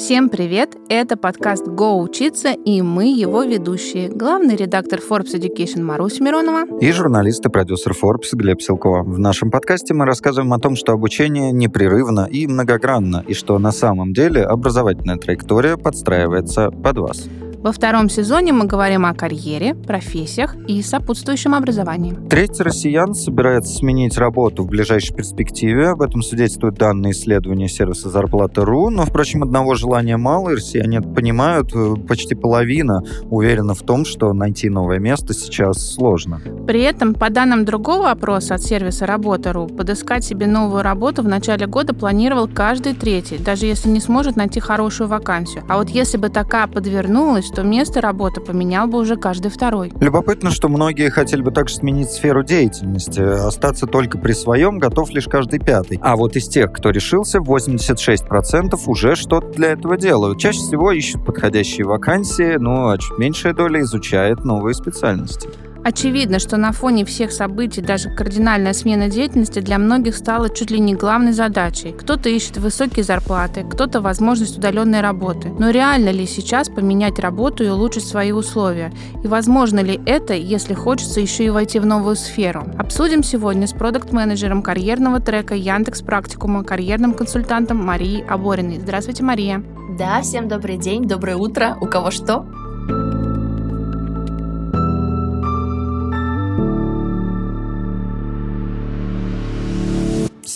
Всем привет! Это подкаст «Го учиться» и мы его ведущие. Главный редактор Forbes Education Маруся Миронова и журналист и продюсер Forbes Глеб Силкова. В нашем подкасте мы рассказываем о том, что обучение непрерывно и многогранно, и что на самом деле образовательная траектория подстраивается под вас. Во втором сезоне мы говорим о карьере, профессиях и сопутствующем образовании. Треть россиян собирается сменить работу в ближайшей перспективе. Об этом свидетельствуют данные исследования сервиса зарплата.ру. Но, впрочем, одного желания мало, и россияне понимают. Почти половина уверена в том, что найти новое место сейчас сложно. При этом, по данным другого опроса от сервиса работа.ру, подыскать себе новую работу в начале года планировал каждый третий, даже если не сможет найти хорошую вакансию. А вот если бы такая подвернулась, что место работы поменял бы уже каждый второй. Любопытно, что многие хотели бы также сменить сферу деятельности. Остаться только при своем готов лишь каждый пятый. А вот из тех, кто решился, 86% уже что-то для этого делают. Чаще всего ищут подходящие вакансии, ну а чуть меньшая доля изучает новые специальности. Очевидно, что на фоне всех событий даже кардинальная смена деятельности для многих стала чуть ли не главной задачей. Кто-то ищет высокие зарплаты, кто-то возможность удаленной работы. Но реально ли сейчас поменять работу и улучшить свои условия? И возможно ли это, если хочется еще и войти в новую сферу? Обсудим сегодня с продукт-менеджером карьерного трека Яндекс Практикума, карьерным консультантом Марией Абориной. Здравствуйте, Мария. Да, всем добрый день, доброе утро. У кого что?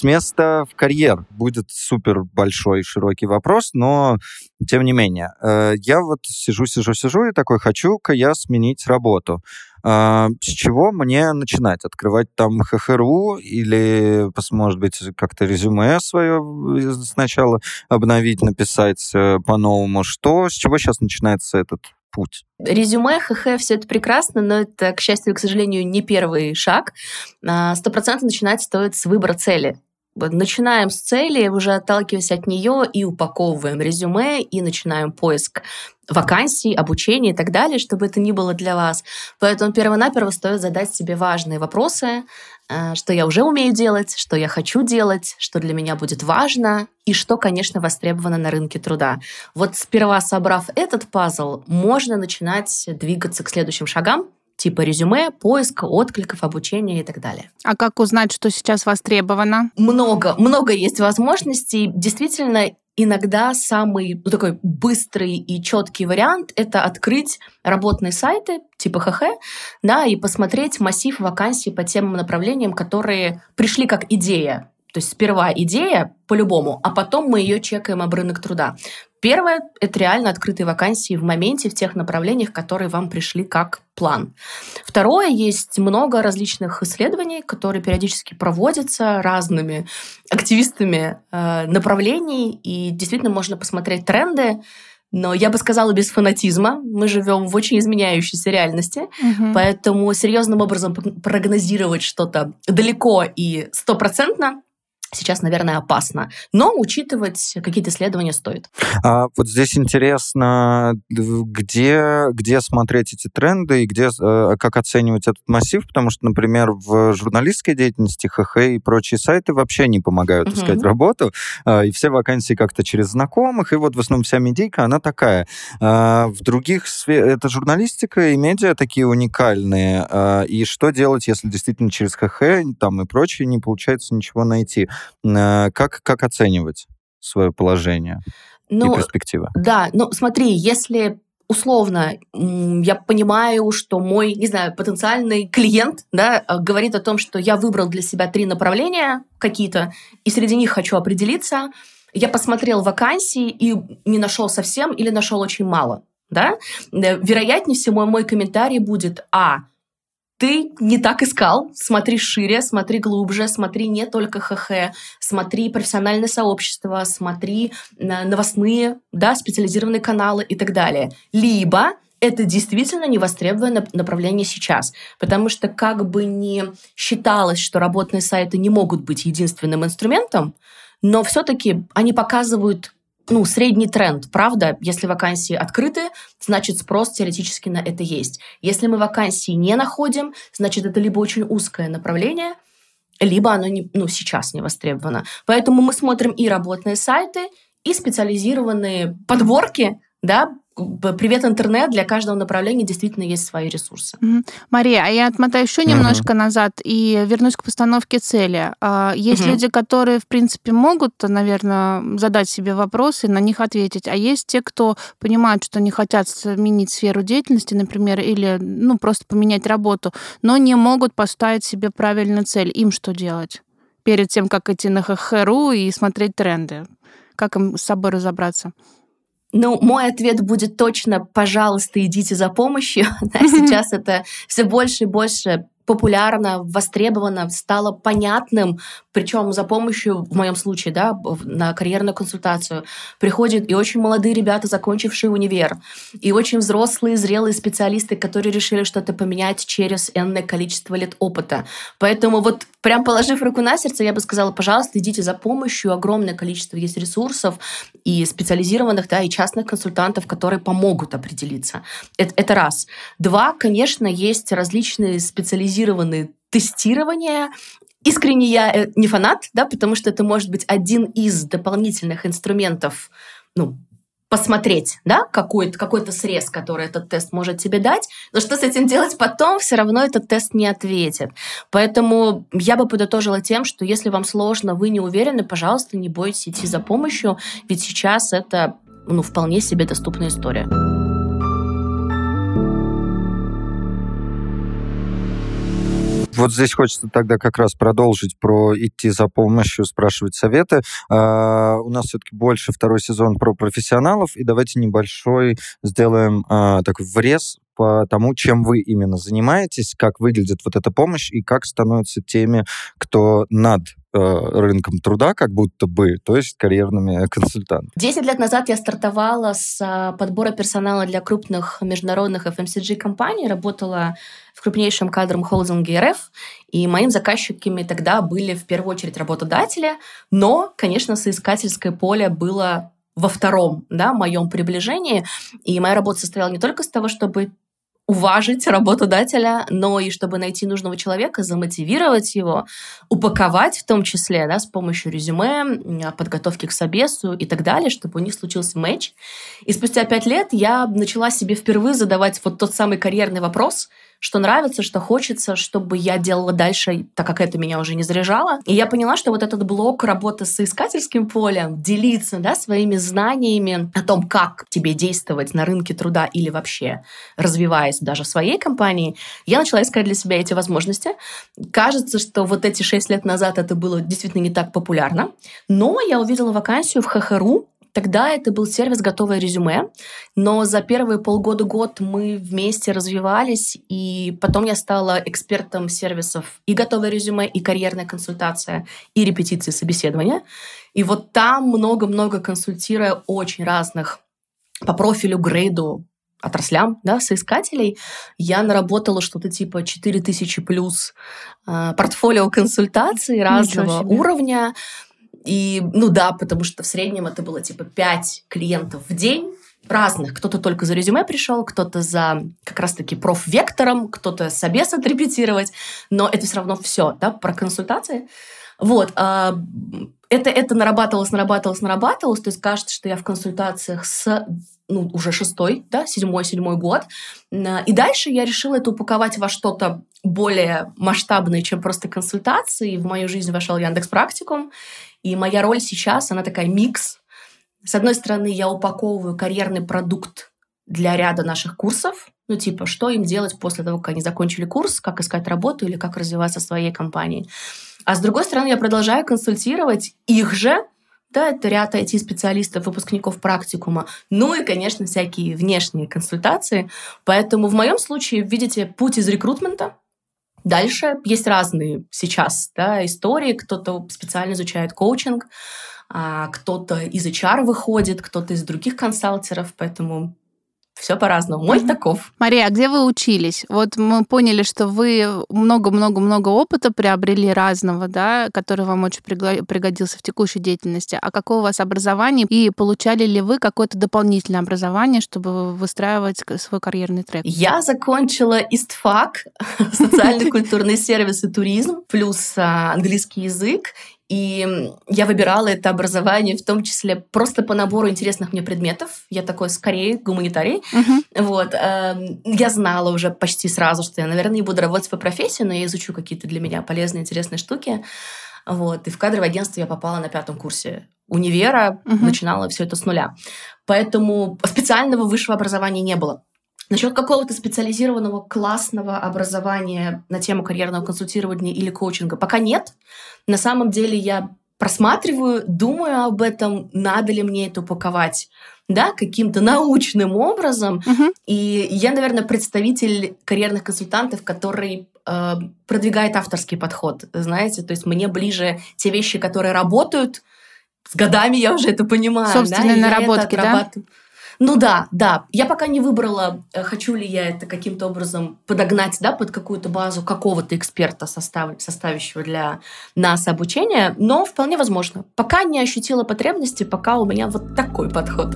Места в карьер будет супер большой, широкий вопрос, но тем не менее. Э, я вот сижу, сижу, сижу и такой, хочу-ка я сменить работу. Э, с чего мне начинать? Открывать там ХХРУ или, может быть, как-то резюме свое сначала обновить, написать э, по-новому? Что, с чего сейчас начинается этот путь? Резюме, ХХ, все это прекрасно, но это, к счастью, к сожалению, не первый шаг. Сто процентов начинать стоит с выбора цели начинаем с цели, уже отталкиваясь от нее и упаковываем резюме, и начинаем поиск вакансий, обучения и так далее, чтобы это не было для вас. Поэтому перво-наперво стоит задать себе важные вопросы, э, что я уже умею делать, что я хочу делать, что для меня будет важно и что, конечно, востребовано на рынке труда. Вот сперва собрав этот пазл, можно начинать двигаться к следующим шагам, типа резюме, поиска, откликов, обучения и так далее. А как узнать, что сейчас востребовано? Много, много есть возможностей. Действительно, иногда самый ну, такой быстрый и четкий вариант — это открыть работные сайты типа ХХ, да, и посмотреть массив вакансий по тем направлениям, которые пришли как идея. То есть сперва идея по-любому, а потом мы ее чекаем об рынок труда. Первое — это реально открытые вакансии в моменте, в тех направлениях, которые вам пришли как план. Второе, есть много различных исследований, которые периодически проводятся разными активистами э, направлений, и действительно можно посмотреть тренды, но я бы сказала без фанатизма. Мы живем в очень изменяющейся реальности, угу. поэтому серьезным образом прогнозировать что-то далеко и стопроцентно сейчас, наверное, опасно. Но учитывать какие-то исследования стоит. А вот здесь интересно, где, где смотреть эти тренды и где, э, как оценивать этот массив, потому что, например, в журналистской деятельности ХХ и прочие сайты вообще не помогают угу. искать работу, а, и все вакансии как-то через знакомых, и вот в основном вся медийка, она такая. А, в других это журналистика и медиа такие уникальные, а, и что делать, если действительно через ХХ там и прочее не получается ничего найти? Э, как, как оценивать свое положение ну, и перспективы? Да, ну смотри, если условно, я понимаю, что мой, не знаю, потенциальный клиент, да, э, говорит о том, что я выбрал для себя три направления какие-то, и среди них хочу определиться. Я посмотрел вакансии и не нашел совсем или нашел очень мало, да. Э, вероятнее всего, мой комментарий будет, а, ты не так искал. Смотри шире, смотри глубже, смотри не только ХХ, смотри профессиональное сообщество, смотри новостные, да, специализированные каналы и так далее. Либо это действительно невостребованное направление сейчас. Потому что как бы не считалось, что работные сайты не могут быть единственным инструментом, но все-таки они показывают ну, средний тренд, правда? Если вакансии открыты, значит спрос теоретически на это есть. Если мы вакансии не находим, значит это либо очень узкое направление, либо оно не, ну, сейчас не востребовано. Поэтому мы смотрим и работные сайты, и специализированные подборки да, Привет, интернет. Для каждого направления действительно есть свои ресурсы. Угу. Мария, а я отмотаю еще угу. немножко назад и вернусь к постановке цели. А, есть угу. люди, которые, в принципе, могут, наверное, задать себе вопросы и на них ответить. А есть те, кто понимают, что не хотят сменить сферу деятельности, например, или ну, просто поменять работу, но не могут поставить себе правильную цель. Им что делать? Перед тем, как идти на ХХРУ и смотреть тренды. Как им с собой разобраться? Ну, мой ответ будет точно, пожалуйста, идите за помощью. Сейчас это все больше и больше популярно, востребовано, стало понятным, причем за помощью, в моем случае, да, на карьерную консультацию, приходят и очень молодые ребята, закончившие универ, и очень взрослые, зрелые специалисты, которые решили что-то поменять через энное количество лет опыта. Поэтому вот прям положив руку на сердце, я бы сказала, пожалуйста, идите за помощью, огромное количество есть ресурсов и специализированных, да, и частных консультантов, которые помогут определиться. Это, это раз. Два, конечно, есть различные специализированные специализированные тестирования. Искренне я э, не фанат, да, потому что это может быть один из дополнительных инструментов, ну, посмотреть, да, какой-то какой срез, который этот тест может тебе дать, но что с этим делать потом, все равно этот тест не ответит. Поэтому я бы подытожила тем, что если вам сложно, вы не уверены, пожалуйста, не бойтесь идти за помощью, ведь сейчас это ну, вполне себе доступная история. Вот здесь хочется тогда как раз продолжить про идти за помощью, спрашивать советы. Uh, у нас все-таки больше второй сезон про профессионалов, и давайте небольшой сделаем uh, такой врез по тому, чем вы именно занимаетесь, как выглядит вот эта помощь и как становятся теми, кто над э, рынком труда, как будто бы, то есть карьерными консультантами. Десять лет назад я стартовала с а, подбора персонала для крупных международных FMCG-компаний, работала в крупнейшем кадровом холдинге РФ, и моим заказчиками тогда были в первую очередь работодатели, но, конечно, соискательское поле было во втором, да, моем приближении. И моя работа состояла не только с того, чтобы уважить работодателя, но и чтобы найти нужного человека, замотивировать его, упаковать в том числе, да, с помощью резюме, подготовки к собесу и так далее, чтобы у них случился матч. И спустя пять лет я начала себе впервые задавать вот тот самый карьерный вопрос – что нравится, что хочется, чтобы я делала дальше, так как это меня уже не заряжало. И я поняла, что вот этот блок работы с искательским полем, делиться да, своими знаниями о том, как тебе действовать на рынке труда или вообще развиваясь даже в своей компании, я начала искать для себя эти возможности. Кажется, что вот эти шесть лет назад это было действительно не так популярно, но я увидела вакансию в ХХРУ, Тогда это был сервис «Готовое резюме», но за первые полгода-год мы вместе развивались, и потом я стала экспертом сервисов и «Готовое резюме», и «Карьерная консультация», и репетиции собеседования. И вот там много-много консультируя очень разных по профилю, грейду, отраслям, да, соискателей, я наработала что-то типа 4000 плюс э, портфолио консультаций разного уровня. И, ну да, потому что в среднем это было типа 5 клиентов в день, разных. Кто-то только за резюме пришел, кто-то за как раз-таки профвектором, кто-то собес отрепетировать, но это все равно все, да, про консультации. Вот, а, это, это нарабатывалось, нарабатывалось, нарабатывалось, то есть кажется, что я в консультациях с ну, уже шестой, да, седьмой, седьмой год. И дальше я решила это упаковать во что-то более масштабное, чем просто консультации. В мою жизнь вошел Яндекс Практикум, и моя роль сейчас, она такая микс. С одной стороны, я упаковываю карьерный продукт для ряда наших курсов, ну, типа, что им делать после того, как они закончили курс, как искать работу или как развиваться в своей компании. А с другой стороны, я продолжаю консультировать их же, да, это ряд IT-специалистов, выпускников практикума, ну и, конечно, всякие внешние консультации. Поэтому в моем случае, видите, путь из рекрутмента Дальше есть разные сейчас да, истории. Кто-то специально изучает коучинг, а кто-то из HR выходит, кто-то из других консалтеров, поэтому все по-разному. Мой mm-hmm. таков. Мария, а где вы учились? Вот мы поняли, что вы много-много-много опыта приобрели разного, да, который вам очень пригодился в текущей деятельности. А какое у вас образование? И получали ли вы какое-то дополнительное образование, чтобы выстраивать свой карьерный трек? Я закончила ИСТФАК, социально-культурный сервис и туризм, плюс а, английский язык. И я выбирала это образование в том числе просто по набору интересных мне предметов. Я такой скорее гуманитарий. Uh-huh. Вот. Эм, я знала уже почти сразу, что я, наверное, не буду работать по профессии, но я изучу какие-то для меня полезные, интересные штуки. Вот. И в кадровое агентство я попала на пятом курсе универа, uh-huh. начинала все это с нуля. Поэтому специального высшего образования не было. Насчет какого-то специализированного классного образования на тему карьерного консультирования или коучинга пока нет. На самом деле я просматриваю, думаю об этом, надо ли мне это упаковать да, каким-то научным образом. Uh-huh. И я, наверное, представитель карьерных консультантов, который э, продвигает авторский подход, знаете, то есть мне ближе те вещи, которые работают, с годами я уже это понимаю. Собственные да, наработки, да? Ну да, да. Я пока не выбрала, э, хочу ли я это каким-то образом подогнать да, под какую-то базу какого-то эксперта, состав, составящего для нас обучение, но вполне возможно. Пока не ощутила потребности, пока у меня вот такой подход.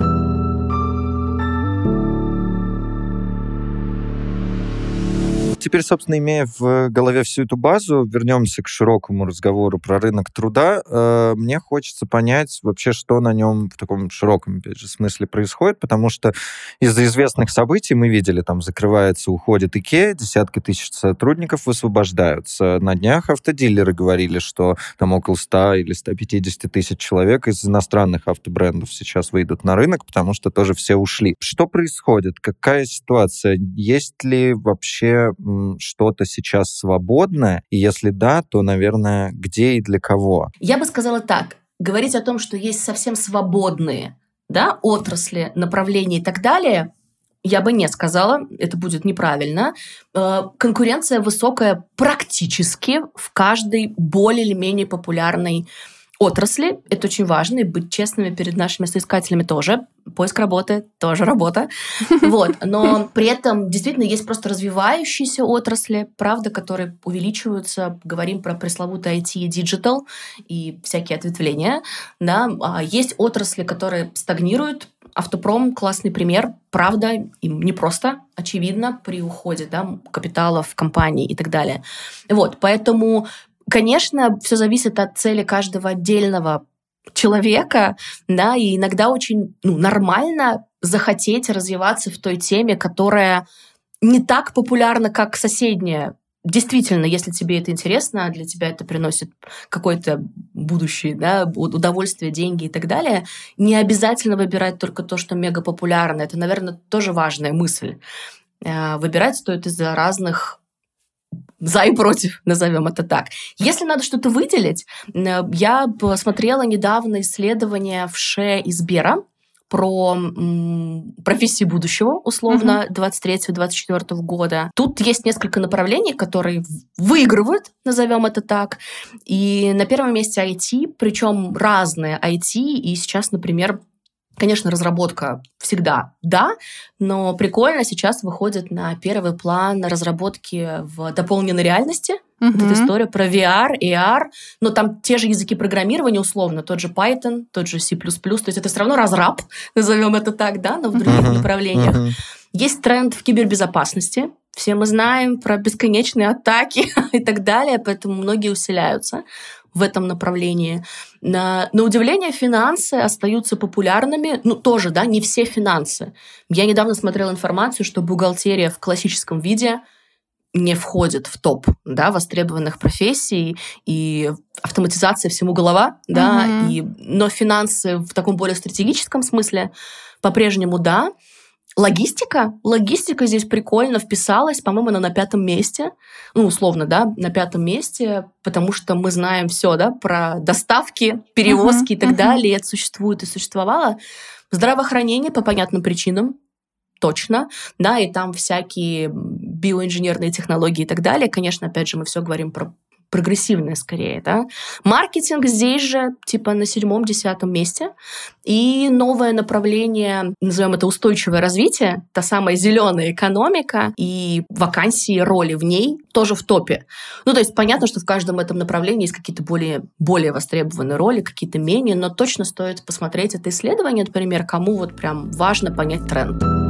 Теперь, собственно, имея в голове всю эту базу, вернемся к широкому разговору про рынок труда. Э, мне хочется понять вообще, что на нем в таком широком, опять же, смысле происходит, потому что из-за известных событий мы видели, там закрывается, уходит Икея, десятки тысяч сотрудников высвобождаются. На днях автодилеры говорили, что там около 100 или 150 тысяч человек из иностранных автобрендов сейчас выйдут на рынок, потому что тоже все ушли. Что происходит? Какая ситуация? Есть ли вообще что-то сейчас свободное? И если да, то, наверное, где и для кого? Я бы сказала так. Говорить о том, что есть совсем свободные да, отрасли, направления и так далее, я бы не сказала, это будет неправильно. Э, конкуренция высокая практически в каждой более или менее популярной отрасли. Это очень важно, и быть честными перед нашими соискателями тоже. Поиск работы тоже работа. Вот. Но при этом действительно есть просто развивающиеся отрасли, правда, которые увеличиваются. Говорим про пресловутый IT и digital и всякие ответвления. Да. А есть отрасли, которые стагнируют, Автопром классный пример, правда, им не просто, очевидно, при уходе да, капитала в компании и так далее. Вот, поэтому Конечно, все зависит от цели каждого отдельного человека, да, и иногда очень ну, нормально захотеть развиваться в той теме, которая не так популярна, как соседняя. Действительно, если тебе это интересно, для тебя это приносит какое-то будущее, да, удовольствие, деньги и так далее, не обязательно выбирать только то, что мега популярно. Это, наверное, тоже важная мысль. Э, выбирать стоит из-за разных за и против, назовем это так. Если надо что-то выделить, э, я посмотрела недавно исследование в ШЕ из Бера про м, профессии будущего, условно, uh-huh. 23-24 года. Тут есть несколько направлений, которые выигрывают, назовем это так. И на первом месте IT, причем разные IT. И сейчас, например, Конечно, разработка всегда да, но прикольно сейчас выходит на первый план разработки в дополненной реальности. Uh-huh. Вот эта история про VR, AR, но там те же языки программирования условно, тот же Python, тот же C++, то есть это все равно разраб, назовем это так, да, но в других uh-huh. направлениях. Uh-huh. Есть тренд в кибербезопасности, все мы знаем про бесконечные атаки и так далее, поэтому многие усиляются в этом направлении. На, на удивление, финансы остаются популярными. Ну, тоже, да, не все финансы. Я недавно смотрела информацию, что бухгалтерия в классическом виде не входит в топ да, востребованных профессий, и автоматизация всему голова, да, mm-hmm. и, но финансы в таком более стратегическом смысле по-прежнему да. Логистика. Логистика здесь прикольно вписалась. По-моему, она на пятом месте. Ну, условно, да, на пятом месте, потому что мы знаем все, да, про доставки, перевозки uh-huh, и так uh-huh. далее. Это существует и существовало. Здравоохранение по понятным причинам точно, да, и там всякие биоинженерные технологии и так далее. Конечно, опять же, мы все говорим про прогрессивная скорее, да. Маркетинг здесь же, типа, на седьмом-десятом месте. И новое направление, назовем это устойчивое развитие, та самая зеленая экономика и вакансии, роли в ней тоже в топе. Ну, то есть понятно, что в каждом этом направлении есть какие-то более, более востребованные роли, какие-то менее, но точно стоит посмотреть это исследование, например, кому вот прям важно понять тренд.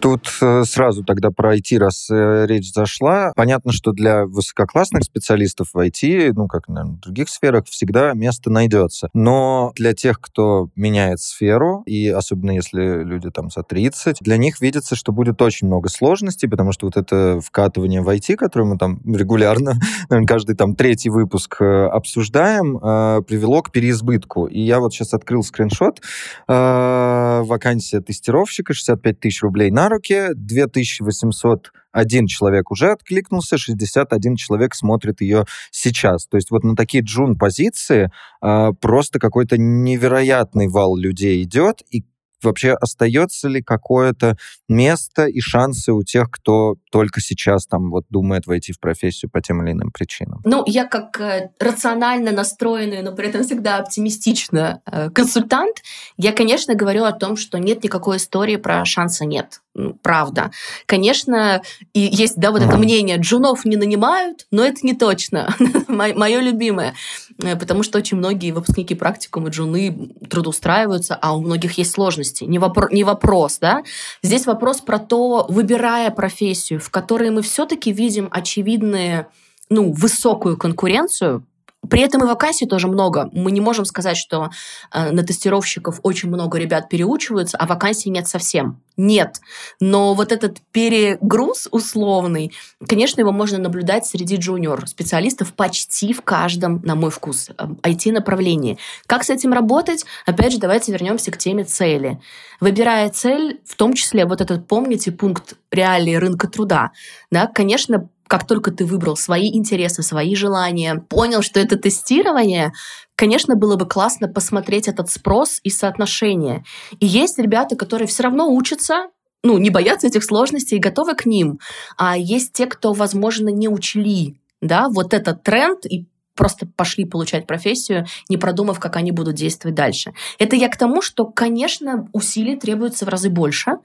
Тут э, сразу тогда про IT, раз э, речь зашла. Понятно, что для высококлассных специалистов в IT, ну, как, наверное, в других сферах, всегда место найдется. Но для тех, кто меняет сферу, и особенно если люди там за 30, для них видится, что будет очень много сложностей, потому что вот это вкатывание в IT, которое мы там регулярно, каждый там третий выпуск э, обсуждаем, привело к переизбытку. И я вот сейчас открыл скриншот. Вакансия тестировщика 65 тысяч рублей на руки, 2801 человек уже откликнулся, 61 человек смотрит ее сейчас. То есть вот на такие джун-позиции э, просто какой-то невероятный вал людей идет, и вообще остается ли какое-то место и шансы у тех, кто только сейчас там вот думает войти в профессию по тем или иным причинам? Ну, я как э, рационально настроенный, но при этом всегда оптимистично э, консультант, я, конечно, говорю о том, что нет никакой истории про шанса нет. Правда. Конечно, и есть, да, вот это мнение, джунов не нанимают, но это не точно. Мое любимое. Э, потому что очень многие выпускники практикума джуны трудоустраиваются, а у многих есть сложности. Не, вопро- не вопрос, да? Здесь вопрос про то, выбирая профессию, в которой мы все-таки видим очевидные ну, высокую конкуренцию, при этом и вакансий тоже много. Мы не можем сказать, что э, на тестировщиков очень много ребят переучиваются, а вакансий нет совсем. Нет. Но вот этот перегруз условный, конечно, его можно наблюдать среди джуниор-специалистов почти в каждом, на мой вкус, IT-направлении. Э, как с этим работать? Опять же, давайте вернемся к теме цели. Выбирая цель, в том числе вот этот, помните, пункт реалии рынка труда, да, конечно, как только ты выбрал свои интересы, свои желания, понял, что это тестирование, конечно, было бы классно посмотреть этот спрос и соотношение. И есть ребята, которые все равно учатся, ну, не боятся этих сложностей и готовы к ним. А есть те, кто, возможно, не учли, да, вот этот тренд и просто пошли получать профессию, не продумав, как они будут действовать дальше. Это я к тому, что, конечно, усилий требуется в разы больше.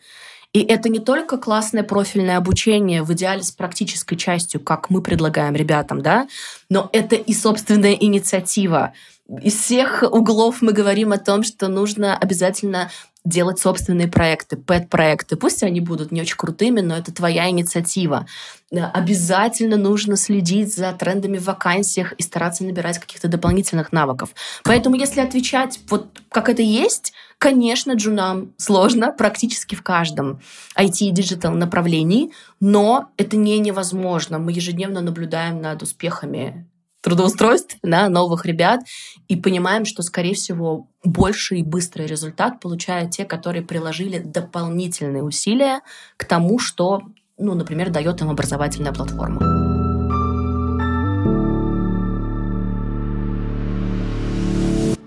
И это не только классное профильное обучение, в идеале с практической частью, как мы предлагаем ребятам, да, но это и собственная инициатива. Из всех углов мы говорим о том, что нужно обязательно делать собственные проекты, пэт-проекты. Пусть они будут не очень крутыми, но это твоя инициатива. Обязательно нужно следить за трендами в вакансиях и стараться набирать каких-то дополнительных навыков. Поэтому, если отвечать вот как это есть, конечно, джунам сложно практически в каждом IT и digital направлении, но это не невозможно. Мы ежедневно наблюдаем над успехами трудоустройств на новых ребят и понимаем, что, скорее всего, больше и быстрый результат получают те, которые приложили дополнительные усилия к тому, что, ну, например, дает им образовательная платформа.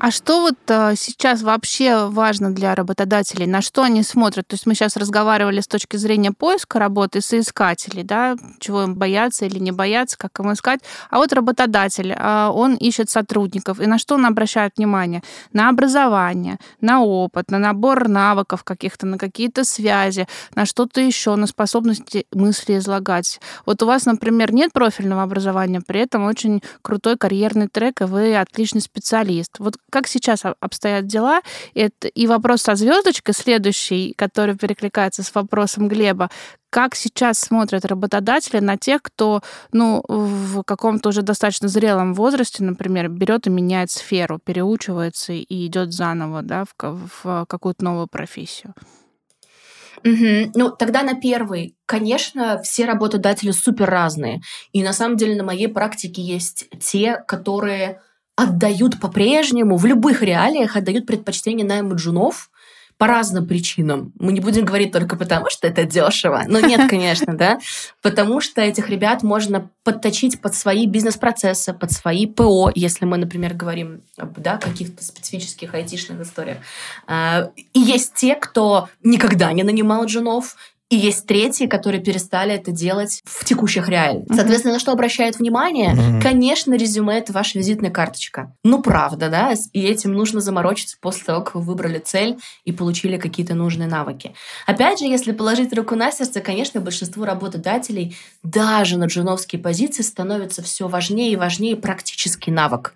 А что вот а, сейчас вообще важно для работодателей? На что они смотрят? То есть мы сейчас разговаривали с точки зрения поиска работы соискателей, да, чего им бояться или не бояться, как им искать. А вот работодатель, а, он ищет сотрудников. И на что он обращает внимание? На образование, на опыт, на набор навыков каких-то, на какие-то связи, на что-то еще, на способности мысли излагать. Вот у вас, например, нет профильного образования, при этом очень крутой карьерный трек, и вы отличный специалист. Вот как сейчас обстоят дела. Это и вопрос со звездочкой следующий, который перекликается с вопросом Глеба. Как сейчас смотрят работодатели на тех, кто ну, в каком-то уже достаточно зрелом возрасте, например, берет и меняет сферу, переучивается и идет заново да, в, в какую-то новую профессию? Угу. Ну, тогда на первый. Конечно, все работодатели супер разные. И на самом деле на моей практике есть те, которые отдают по-прежнему, в любых реалиях отдают предпочтение найму джунов по разным причинам. Мы не будем говорить только потому, что это дешево. Но нет, конечно, да. Потому что этих ребят можно подточить под свои бизнес-процессы, под свои ПО, если мы, например, говорим об да, каких-то специфических айтишных историях. А, и есть те, кто никогда не нанимал джунов, и есть третьи, которые перестали это делать в текущих реалиях. Mm-hmm. Соответственно, на что обращают внимание? Mm-hmm. Конечно, резюме — это ваша визитная карточка. Ну, правда, да? И этим нужно заморочиться после того, как вы выбрали цель и получили какие-то нужные навыки. Опять же, если положить руку на сердце, конечно, большинству работодателей даже на джуновские позиции становится все важнее и важнее практический навык.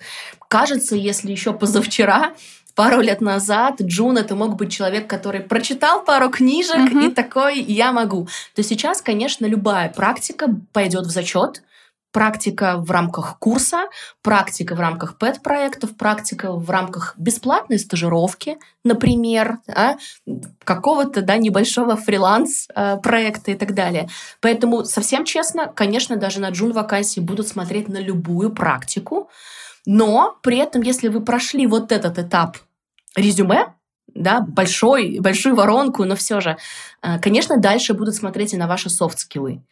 Кажется, если еще позавчера пару лет назад Джун это мог быть человек, который прочитал пару книжек mm-hmm. и такой «я могу». То сейчас, конечно, любая практика пойдет в зачет, практика в рамках курса, практика в рамках ПЭТ-проектов, практика в рамках бесплатной стажировки, например, да, какого-то да, небольшого фриланс-проекта и так далее. Поэтому, совсем честно, конечно, даже на джун вакансии будут смотреть на любую практику, но при этом, если вы прошли вот этот этап резюме, да, большой, большую воронку, но все же, э, конечно, дальше будут смотреть и на ваши софт-скиллы.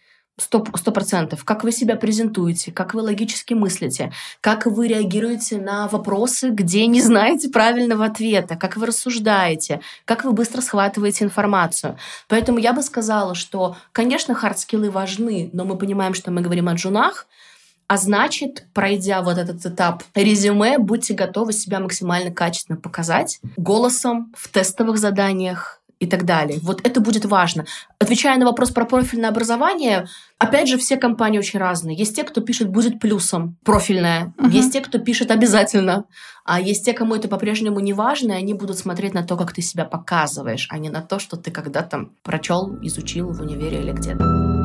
Сто процентов. Как вы себя презентуете, как вы логически мыслите, как вы реагируете на вопросы, где не знаете правильного ответа, как вы рассуждаете, как вы быстро схватываете информацию. Поэтому я бы сказала, что, конечно, hard skill ы важны, но мы понимаем, что мы говорим о джунах, а значит, пройдя вот этот этап резюме, будьте готовы себя максимально качественно показать голосом в тестовых заданиях, и так далее. Вот это будет важно. Отвечая на вопрос про профильное образование, опять же, все компании очень разные. Есть те, кто пишет «будет плюсом» профильное, uh-huh. есть те, кто пишет «обязательно», а есть те, кому это по-прежнему не важно, и они будут смотреть на то, как ты себя показываешь, а не на то, что ты когда-то прочел, изучил в универе или где-то.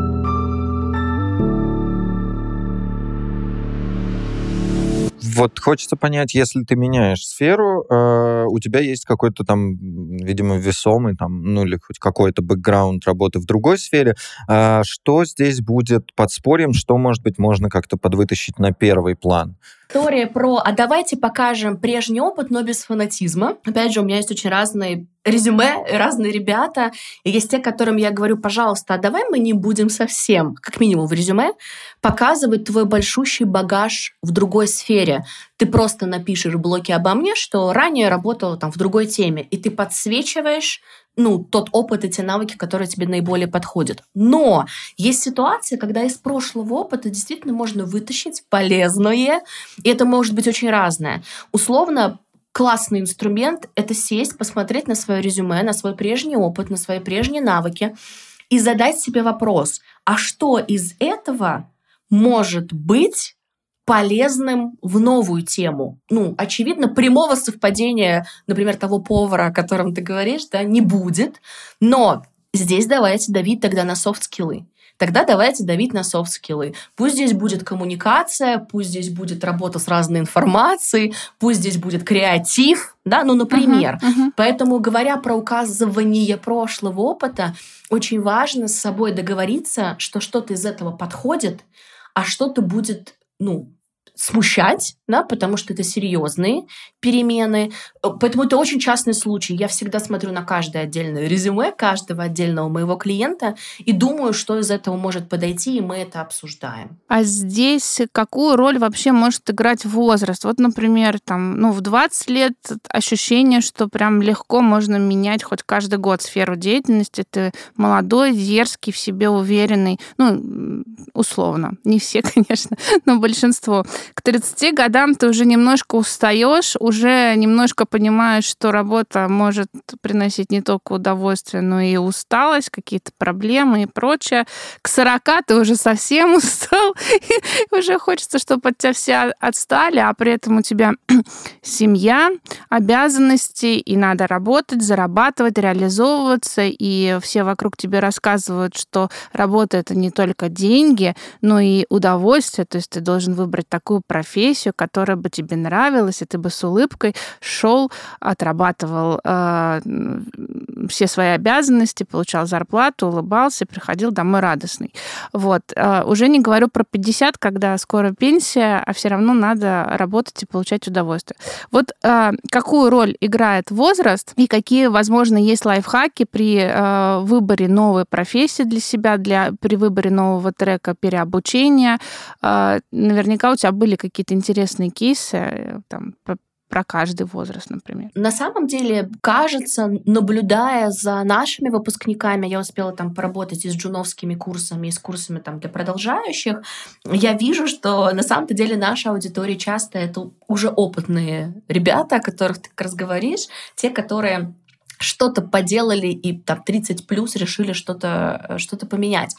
Вот хочется понять, если ты меняешь сферу, э, у тебя есть какой-то там, видимо, весомый там, ну или хоть какой-то бэкграунд работы в другой сфере, э, что здесь будет подспорьем, что, может быть, можно как-то подвытащить на первый план? История про «а давайте покажем прежний опыт, но без фанатизма». Опять же, у меня есть очень разные резюме, разные ребята. И есть те, которым я говорю, пожалуйста, а давай мы не будем совсем, как минимум в резюме, показывать твой большущий багаж в другой сфере. Ты просто напишешь в блоке обо мне, что ранее работала там в другой теме, и ты подсвечиваешь ну, тот опыт и те навыки, которые тебе наиболее подходят. Но есть ситуации, когда из прошлого опыта действительно можно вытащить полезное, и это может быть очень разное. Условно, классный инструмент — это сесть, посмотреть на свое резюме, на свой прежний опыт, на свои прежние навыки и задать себе вопрос, а что из этого может быть полезным в новую тему. Ну, очевидно, прямого совпадения, например, того повара, о котором ты говоришь, да, не будет. Но здесь давайте давить тогда на софт-скиллы. Тогда давайте давить на софт-скиллы. Пусть здесь будет коммуникация, пусть здесь будет работа с разной информацией, пусть здесь будет креатив, да, ну, например. Uh-huh, uh-huh. Поэтому, говоря про указывание прошлого опыта, очень важно с собой договориться, что что-то из этого подходит, а что-то будет ну, смущать, да, потому что это серьезные перемены. Э, поэтому это очень частный случай. Я всегда смотрю на каждое отдельное резюме каждого отдельного моего клиента и думаю, что из этого может подойти, и мы это обсуждаем. А здесь какую роль вообще может играть возраст? Вот, например, там, ну, в 20 лет ощущение, что прям легко можно менять хоть каждый год сферу деятельности. Ты молодой, дерзкий, в себе уверенный. Ну, условно. Не все, конечно, но большинство. К 30 годам ты уже немножко устаешь, уже немножко понимаешь, что работа может приносить не только удовольствие, но и усталость, какие-то проблемы и прочее. К 40 ты уже совсем устал, и уже хочется, чтобы от тебя все отстали, а при этом у тебя семья, обязанности, и надо работать, зарабатывать, реализовываться, и все вокруг тебе рассказывают, что работа — это не только деньги, но и удовольствие, то есть ты должен выбрать такую профессию, которая бы тебе нравилась, и ты бы с улыбкой шел, отрабатывал э, все свои обязанности, получал зарплату, улыбался, приходил домой радостный. Вот. Э, уже не говорю про 50, когда скоро пенсия, а все равно надо работать и получать удовольствие. Вот э, какую роль играет возраст и какие, возможно, есть лайфхаки при э, выборе новой профессии для себя, для, при выборе нового трека переобучения. Э, наверняка у тебя были какие-то интересные кейсы э, там, про каждый возраст, например? На самом деле, кажется, наблюдая за нашими выпускниками, я успела там поработать и с джуновскими курсами, и с курсами там для продолжающих, я вижу, что на самом-то деле наша аудитория часто это уже опытные ребята, о которых ты как раз говоришь, те, которые что-то поделали и там 30 плюс решили что-то э, что поменять.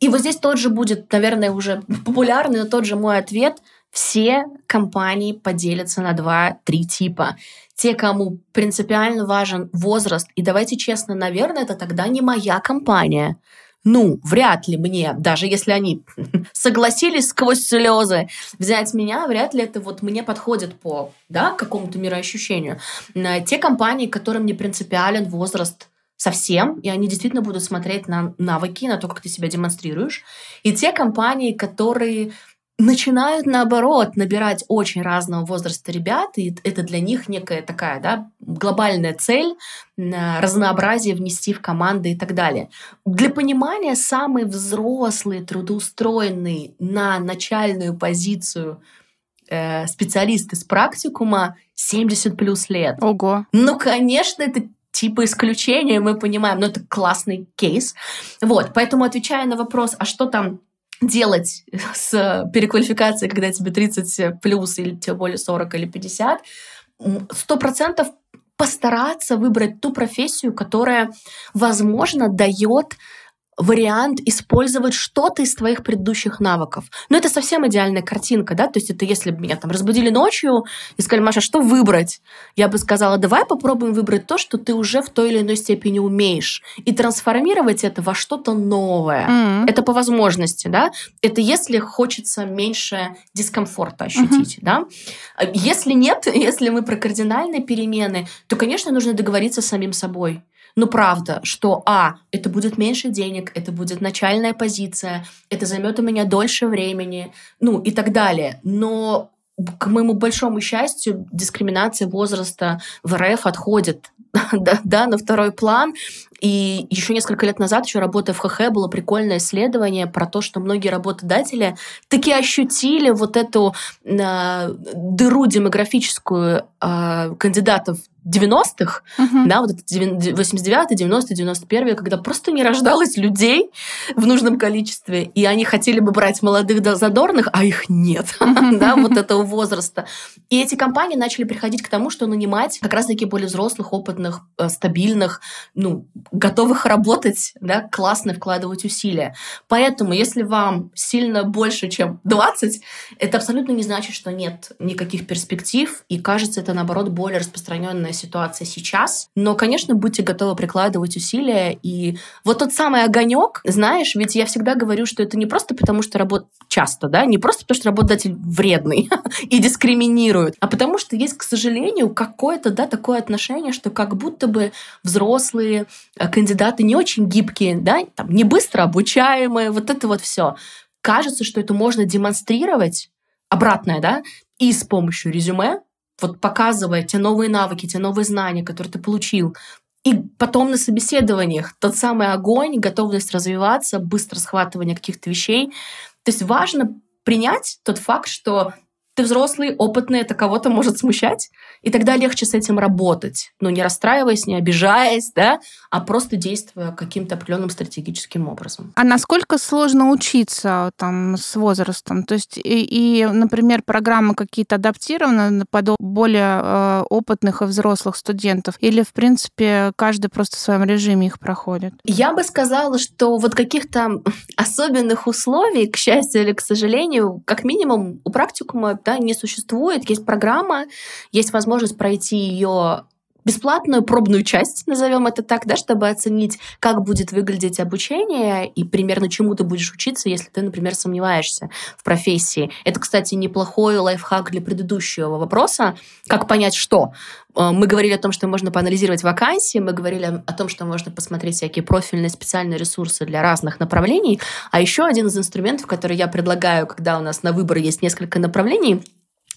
И вот здесь тот же будет, наверное, уже популярный, но тот же мой ответ все компании поделятся на два-три типа. Те, кому принципиально важен возраст, и давайте честно, наверное, это тогда не моя компания. Ну, вряд ли мне, даже если они согласились сквозь слезы взять меня, вряд ли это вот мне подходит по да, какому-то мироощущению. Те компании, которым не принципиален возраст совсем, и они действительно будут смотреть на навыки, на то, как ты себя демонстрируешь. И те компании, которые начинают, наоборот, набирать очень разного возраста ребят, и это для них некая такая да, глобальная цель, разнообразие внести в команды и так далее. Для понимания, самый взрослый, трудоустроенный на начальную позицию э, специалист из практикума 70 плюс лет. Ого. Ну, конечно, это типа исключения, мы понимаем, но это классный кейс. Вот, поэтому отвечая на вопрос, а что там делать с переквалификацией, когда тебе 30 плюс или тем более 40 или 50, сто процентов постараться выбрать ту профессию, которая, возможно, дает вариант использовать что-то из твоих предыдущих навыков. Но это совсем идеальная картинка, да, то есть это если бы меня там разбудили ночью и сказали, Маша, что выбрать? Я бы сказала, давай попробуем выбрать то, что ты уже в той или иной степени умеешь, и трансформировать это во что-то новое. Mm-hmm. Это по возможности, да. Это если хочется меньше дискомфорта ощутить, mm-hmm. да. Если нет, если мы про кардинальные перемены, то, конечно, нужно договориться с самим собой. Ну, правда, что, а, это будет меньше денег, это будет начальная позиция, это займет у меня дольше времени, ну, и так далее. Но к моему большому счастью, дискриминация возраста в РФ отходит да, да, на второй план. И еще несколько лет назад, еще работая в ХХ, было прикольное исследование про то, что многие работодатели таки ощутили вот эту э, дыру демографическую э, кандидатов 90-х, uh-huh. да, вот это 89 90 91 когда просто не рождалось людей в нужном количестве, и они хотели бы брать молодых задорных, а их нет, да, вот этого возраста. И эти компании начали приходить к тому, что нанимать как раз-таки более взрослых, опытных, э, стабильных, ну, готовых работать, да, классно вкладывать усилия. Поэтому, если вам сильно больше, чем 20, это абсолютно не значит, что нет никаких перспектив, и кажется, это, наоборот, более распространенная сложная ситуация сейчас, но, конечно, будьте готовы прикладывать усилия. И вот тот самый огонек, знаешь, ведь я всегда говорю, что это не просто потому, что работа часто, да, не просто потому, что работодатель вредный и дискриминирует, а потому что есть, к сожалению, какое-то, да, такое отношение, что как будто бы взрослые э, кандидаты не очень гибкие, да, там, не быстро обучаемые, вот это вот все. Кажется, что это можно демонстрировать, обратное, да, и с помощью резюме, вот показывая те новые навыки, те новые знания, которые ты получил, и потом на собеседованиях тот самый огонь, готовность развиваться, быстро схватывание каких-то вещей. То есть важно принять тот факт, что ты взрослый, опытный, это кого-то может смущать, и тогда легче с этим работать. Но не расстраиваясь, не обижаясь, да, а просто действуя каким-то определенным стратегическим образом. А насколько сложно учиться там с возрастом? То есть, и, и например, программы какие-то адаптированы под более э, опытных и взрослых студентов? Или, в принципе, каждый просто в своем режиме их проходит? Я бы сказала, что вот каких-то особенных условий, к счастью или к сожалению, как минимум у практикума да, не существует. Есть программа, есть возможность пройти ее бесплатную пробную часть, назовем это так, да, чтобы оценить, как будет выглядеть обучение и примерно чему ты будешь учиться, если ты, например, сомневаешься в профессии. Это, кстати, неплохой лайфхак для предыдущего вопроса, как понять, что. Э, мы говорили о том, что можно поанализировать вакансии, мы говорили о том, что можно посмотреть всякие профильные специальные ресурсы для разных направлений. А еще один из инструментов, который я предлагаю, когда у нас на выбор есть несколько направлений,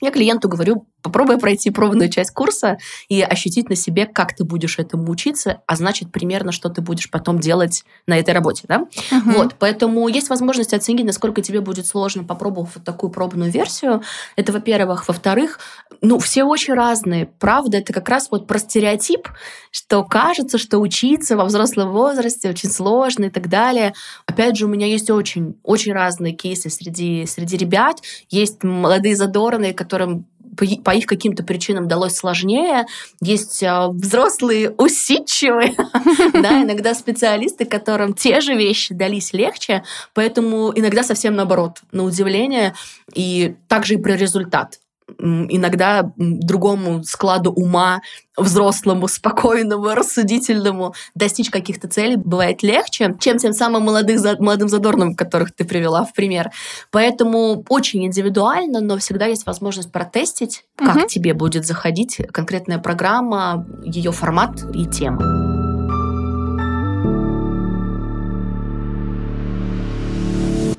я клиенту говорю, попробуй пройти пробную часть курса и ощутить на себе, как ты будешь этому учиться, а значит, примерно, что ты будешь потом делать на этой работе, да? Uh-huh. Вот, поэтому есть возможность оценить, насколько тебе будет сложно, попробовав вот такую пробную версию. Это, во-первых. Во-вторых, ну, все очень разные. Правда, это как раз вот про стереотип, что кажется, что учиться во взрослом возрасте очень сложно и так далее. Опять же, у меня есть очень, очень разные кейсы среди, среди ребят. Есть молодые задорные, которым по их каким-то причинам далось сложнее. Есть а, взрослые усидчивые, да, иногда специалисты, которым те же вещи дались легче, поэтому иногда совсем наоборот, на удивление, и также и про результат иногда другому складу ума, взрослому, спокойному, рассудительному достичь каких-то целей бывает легче, чем тем самым молодых, молодым задорным, которых ты привела в пример. Поэтому очень индивидуально, но всегда есть возможность протестить, как угу. тебе будет заходить конкретная программа, ее формат и тема.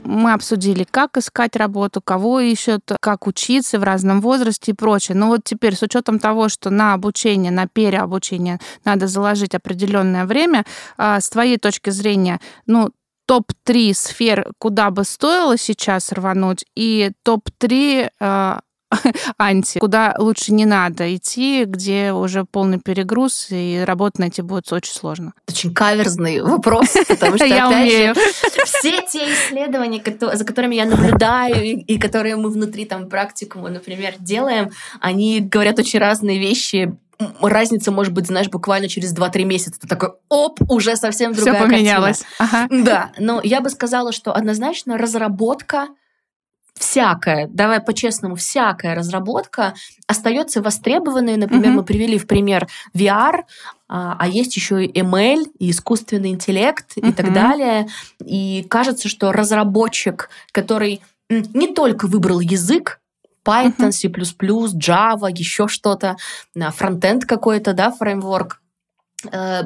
Мы обсудили, как искать работу, кого ищут, как учиться в разном возрасте и прочее. Но вот теперь с учетом того, что на обучение, на переобучение надо заложить определенное время, а, с твоей точки зрения, ну, топ-3 сфер, куда бы стоило сейчас рвануть, и топ-3 анти, куда лучше не надо идти, где уже полный перегруз, и работу найти будет очень сложно. Очень каверзный вопрос, потому что, я умею. все те исследования, за которыми я наблюдаю, и которые мы внутри там практикума, например, делаем, они говорят очень разные вещи, разница может быть, знаешь, буквально через 2-3 месяца. Ты такой, оп, уже совсем другая Все поменялось. Ага. Да, но я бы сказала, что однозначно разработка всякая, давай по-честному, всякая разработка остается востребованной. Например, mm-hmm. мы привели в пример VR, а, а есть еще и ML, и искусственный интеллект mm-hmm. и так далее. И кажется, что разработчик, который не только выбрал язык, Python, C++, Java, еще что-то, фронтенд какой-то, да, фреймворк, э,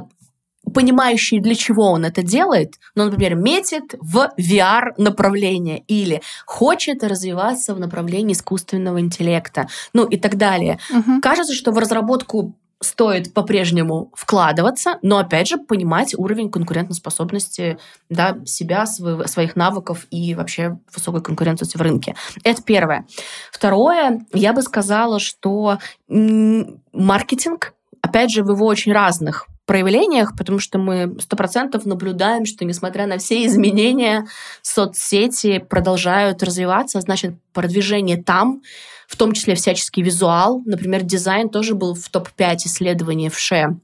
понимающий, для чего он это делает, ну, например, метит в VR-направление или хочет развиваться в направлении искусственного интеллекта, ну и так далее. Угу. Кажется, что в разработку стоит по-прежнему вкладываться, но опять же понимать уровень конкурентоспособности да, себя, своих навыков и вообще высокой конкурентности в рынке. Это первое. Второе, я бы сказала, что маркетинг, опять же, в его очень разных проявлениях, потому что мы сто процентов наблюдаем, что несмотря на все изменения, соцсети продолжают развиваться, значит, продвижение там, в том числе всяческий визуал, например, дизайн тоже был в топ-5 исследований в ШЕ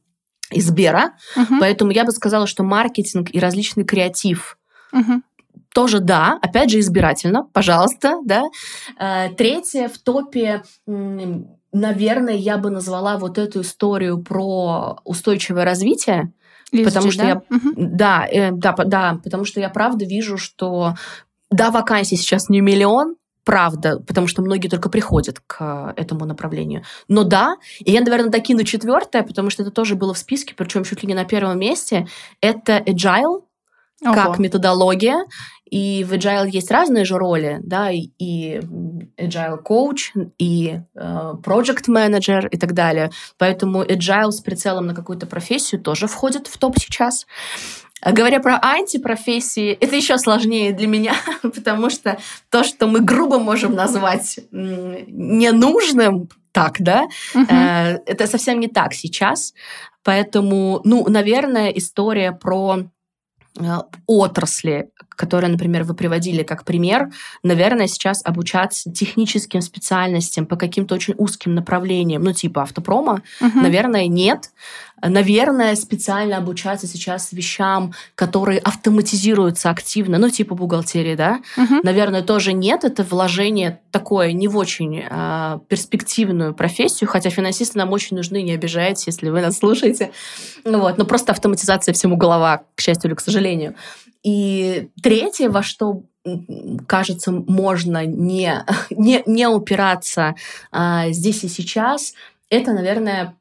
из Бера, uh-huh. поэтому я бы сказала, что маркетинг и различный креатив uh-huh. тоже да, опять же избирательно, пожалуйста, да. Э, третье в топе наверное, я бы назвала вот эту историю про устойчивое развитие. ESG, потому что да? я, угу. да, э, да, да, потому что я правда вижу, что да, вакансий сейчас не миллион, правда, потому что многие только приходят к этому направлению. Но да, и я, наверное, докину четвертое, потому что это тоже было в списке, причем чуть ли не на первом месте. Это agile, Ого. как методология. И в Agile есть разные же роли, да, и Agile Coach, и э, Project Manager и так далее. Поэтому Agile с прицелом на какую-то профессию тоже входит в топ сейчас. А говоря про антипрофессии, это еще сложнее для меня, потому что то, что мы грубо можем назвать ненужным, так, да, угу. это совсем не так сейчас. Поэтому, ну, наверное, история про отрасли, которые, например, вы приводили как пример, наверное, сейчас обучаться техническим специальностям по каким-то очень узким направлениям, ну, типа автопрома, угу. наверное, нет. Наверное, специально обучаться сейчас вещам, которые автоматизируются активно, ну, типа бухгалтерии, да, угу. наверное, тоже нет. Это вложение такое не в очень э, перспективную профессию, хотя финансисты нам очень нужны, не обижайтесь, если вы нас слушаете. Ну, вот, но просто автоматизация всему голова, к счастью или к сожалению. И третье, во что кажется, можно не, не, не упираться а, здесь и сейчас, это, наверное,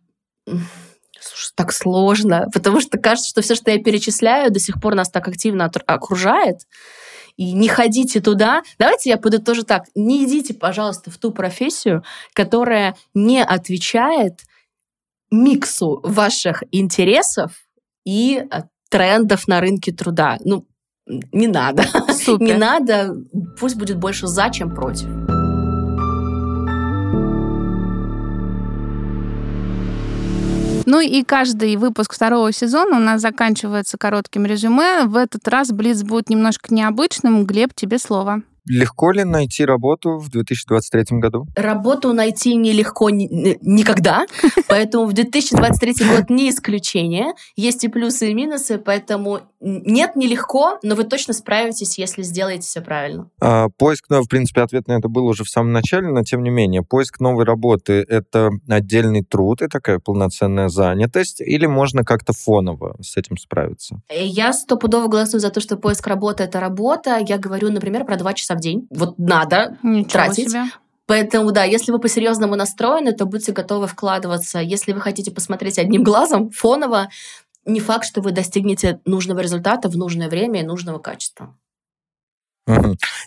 Слушай, так сложно, потому что кажется, что все, что я перечисляю, до сих пор нас так активно окружает. И не ходите туда. Давайте я подытожу так. Не идите, пожалуйста, в ту профессию, которая не отвечает миксу ваших интересов и э, трендов на рынке труда. Ну, не надо. Супер. Не надо. Пусть будет больше за, чем против. Ну и каждый выпуск второго сезона у нас заканчивается коротким резюме. В этот раз Блиц будет немножко необычным. Глеб, тебе слово. легко ли найти работу в 2023 году? Работу найти нелегко ни, никогда, поэтому в 2023 год не исключение. Есть и плюсы, и минусы, поэтому нет, нелегко, но вы точно справитесь, если сделаете все правильно. А, поиск, ну, в принципе, ответ на это был уже в самом начале, но тем не менее, поиск новой работы — это отдельный труд и такая полноценная занятость, или можно как-то фоново с этим справиться? Я стопудово голосую за то, что поиск работы — это работа. Я говорю, например, про два часа в день. Вот надо Ничего тратить. Себе. Поэтому, да, если вы по-серьезному настроены, то будьте готовы вкладываться. Если вы хотите посмотреть одним глазом, фоново, не факт, что вы достигнете нужного результата в нужное время и нужного качества.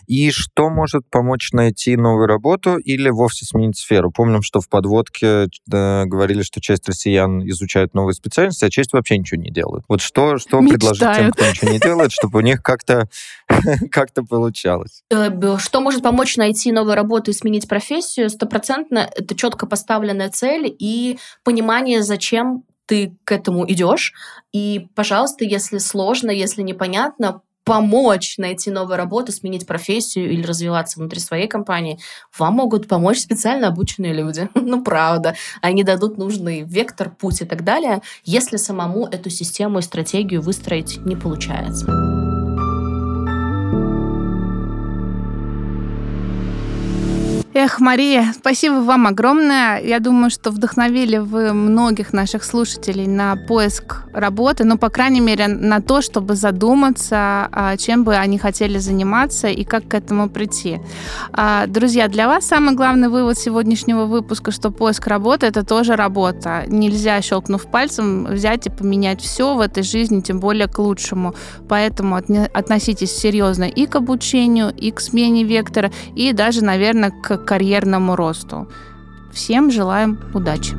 И что может помочь найти новую работу или вовсе сменить сферу? Помним, что в подводке да, говорили, что часть россиян изучают новые специальности, а часть вообще ничего не делают. Вот что, что предложить тем, кто ничего не делает, чтобы у них как-то как получалось? Э, что может помочь найти новую работу и сменить профессию? Стопроцентно это четко поставленная цель и понимание, зачем ты к этому идешь. И, пожалуйста, если сложно, если непонятно, помочь найти новую работу, сменить профессию или развиваться внутри своей компании, вам могут помочь специально обученные люди. ну, правда. Они дадут нужный вектор, путь и так далее, если самому эту систему и стратегию выстроить не получается. Эх, Мария, спасибо вам огромное. Я думаю, что вдохновили вы многих наших слушателей на поиск работы, ну, по крайней мере, на то, чтобы задуматься, а, чем бы они хотели заниматься и как к этому прийти. А, друзья, для вас самый главный вывод сегодняшнего выпуска, что поиск работы — это тоже работа. Нельзя, щелкнув пальцем, взять и поменять все в этой жизни, тем более к лучшему. Поэтому относитесь серьезно и к обучению, и к смене вектора, и даже, наверное, к карьерному росту. Всем желаем удачи!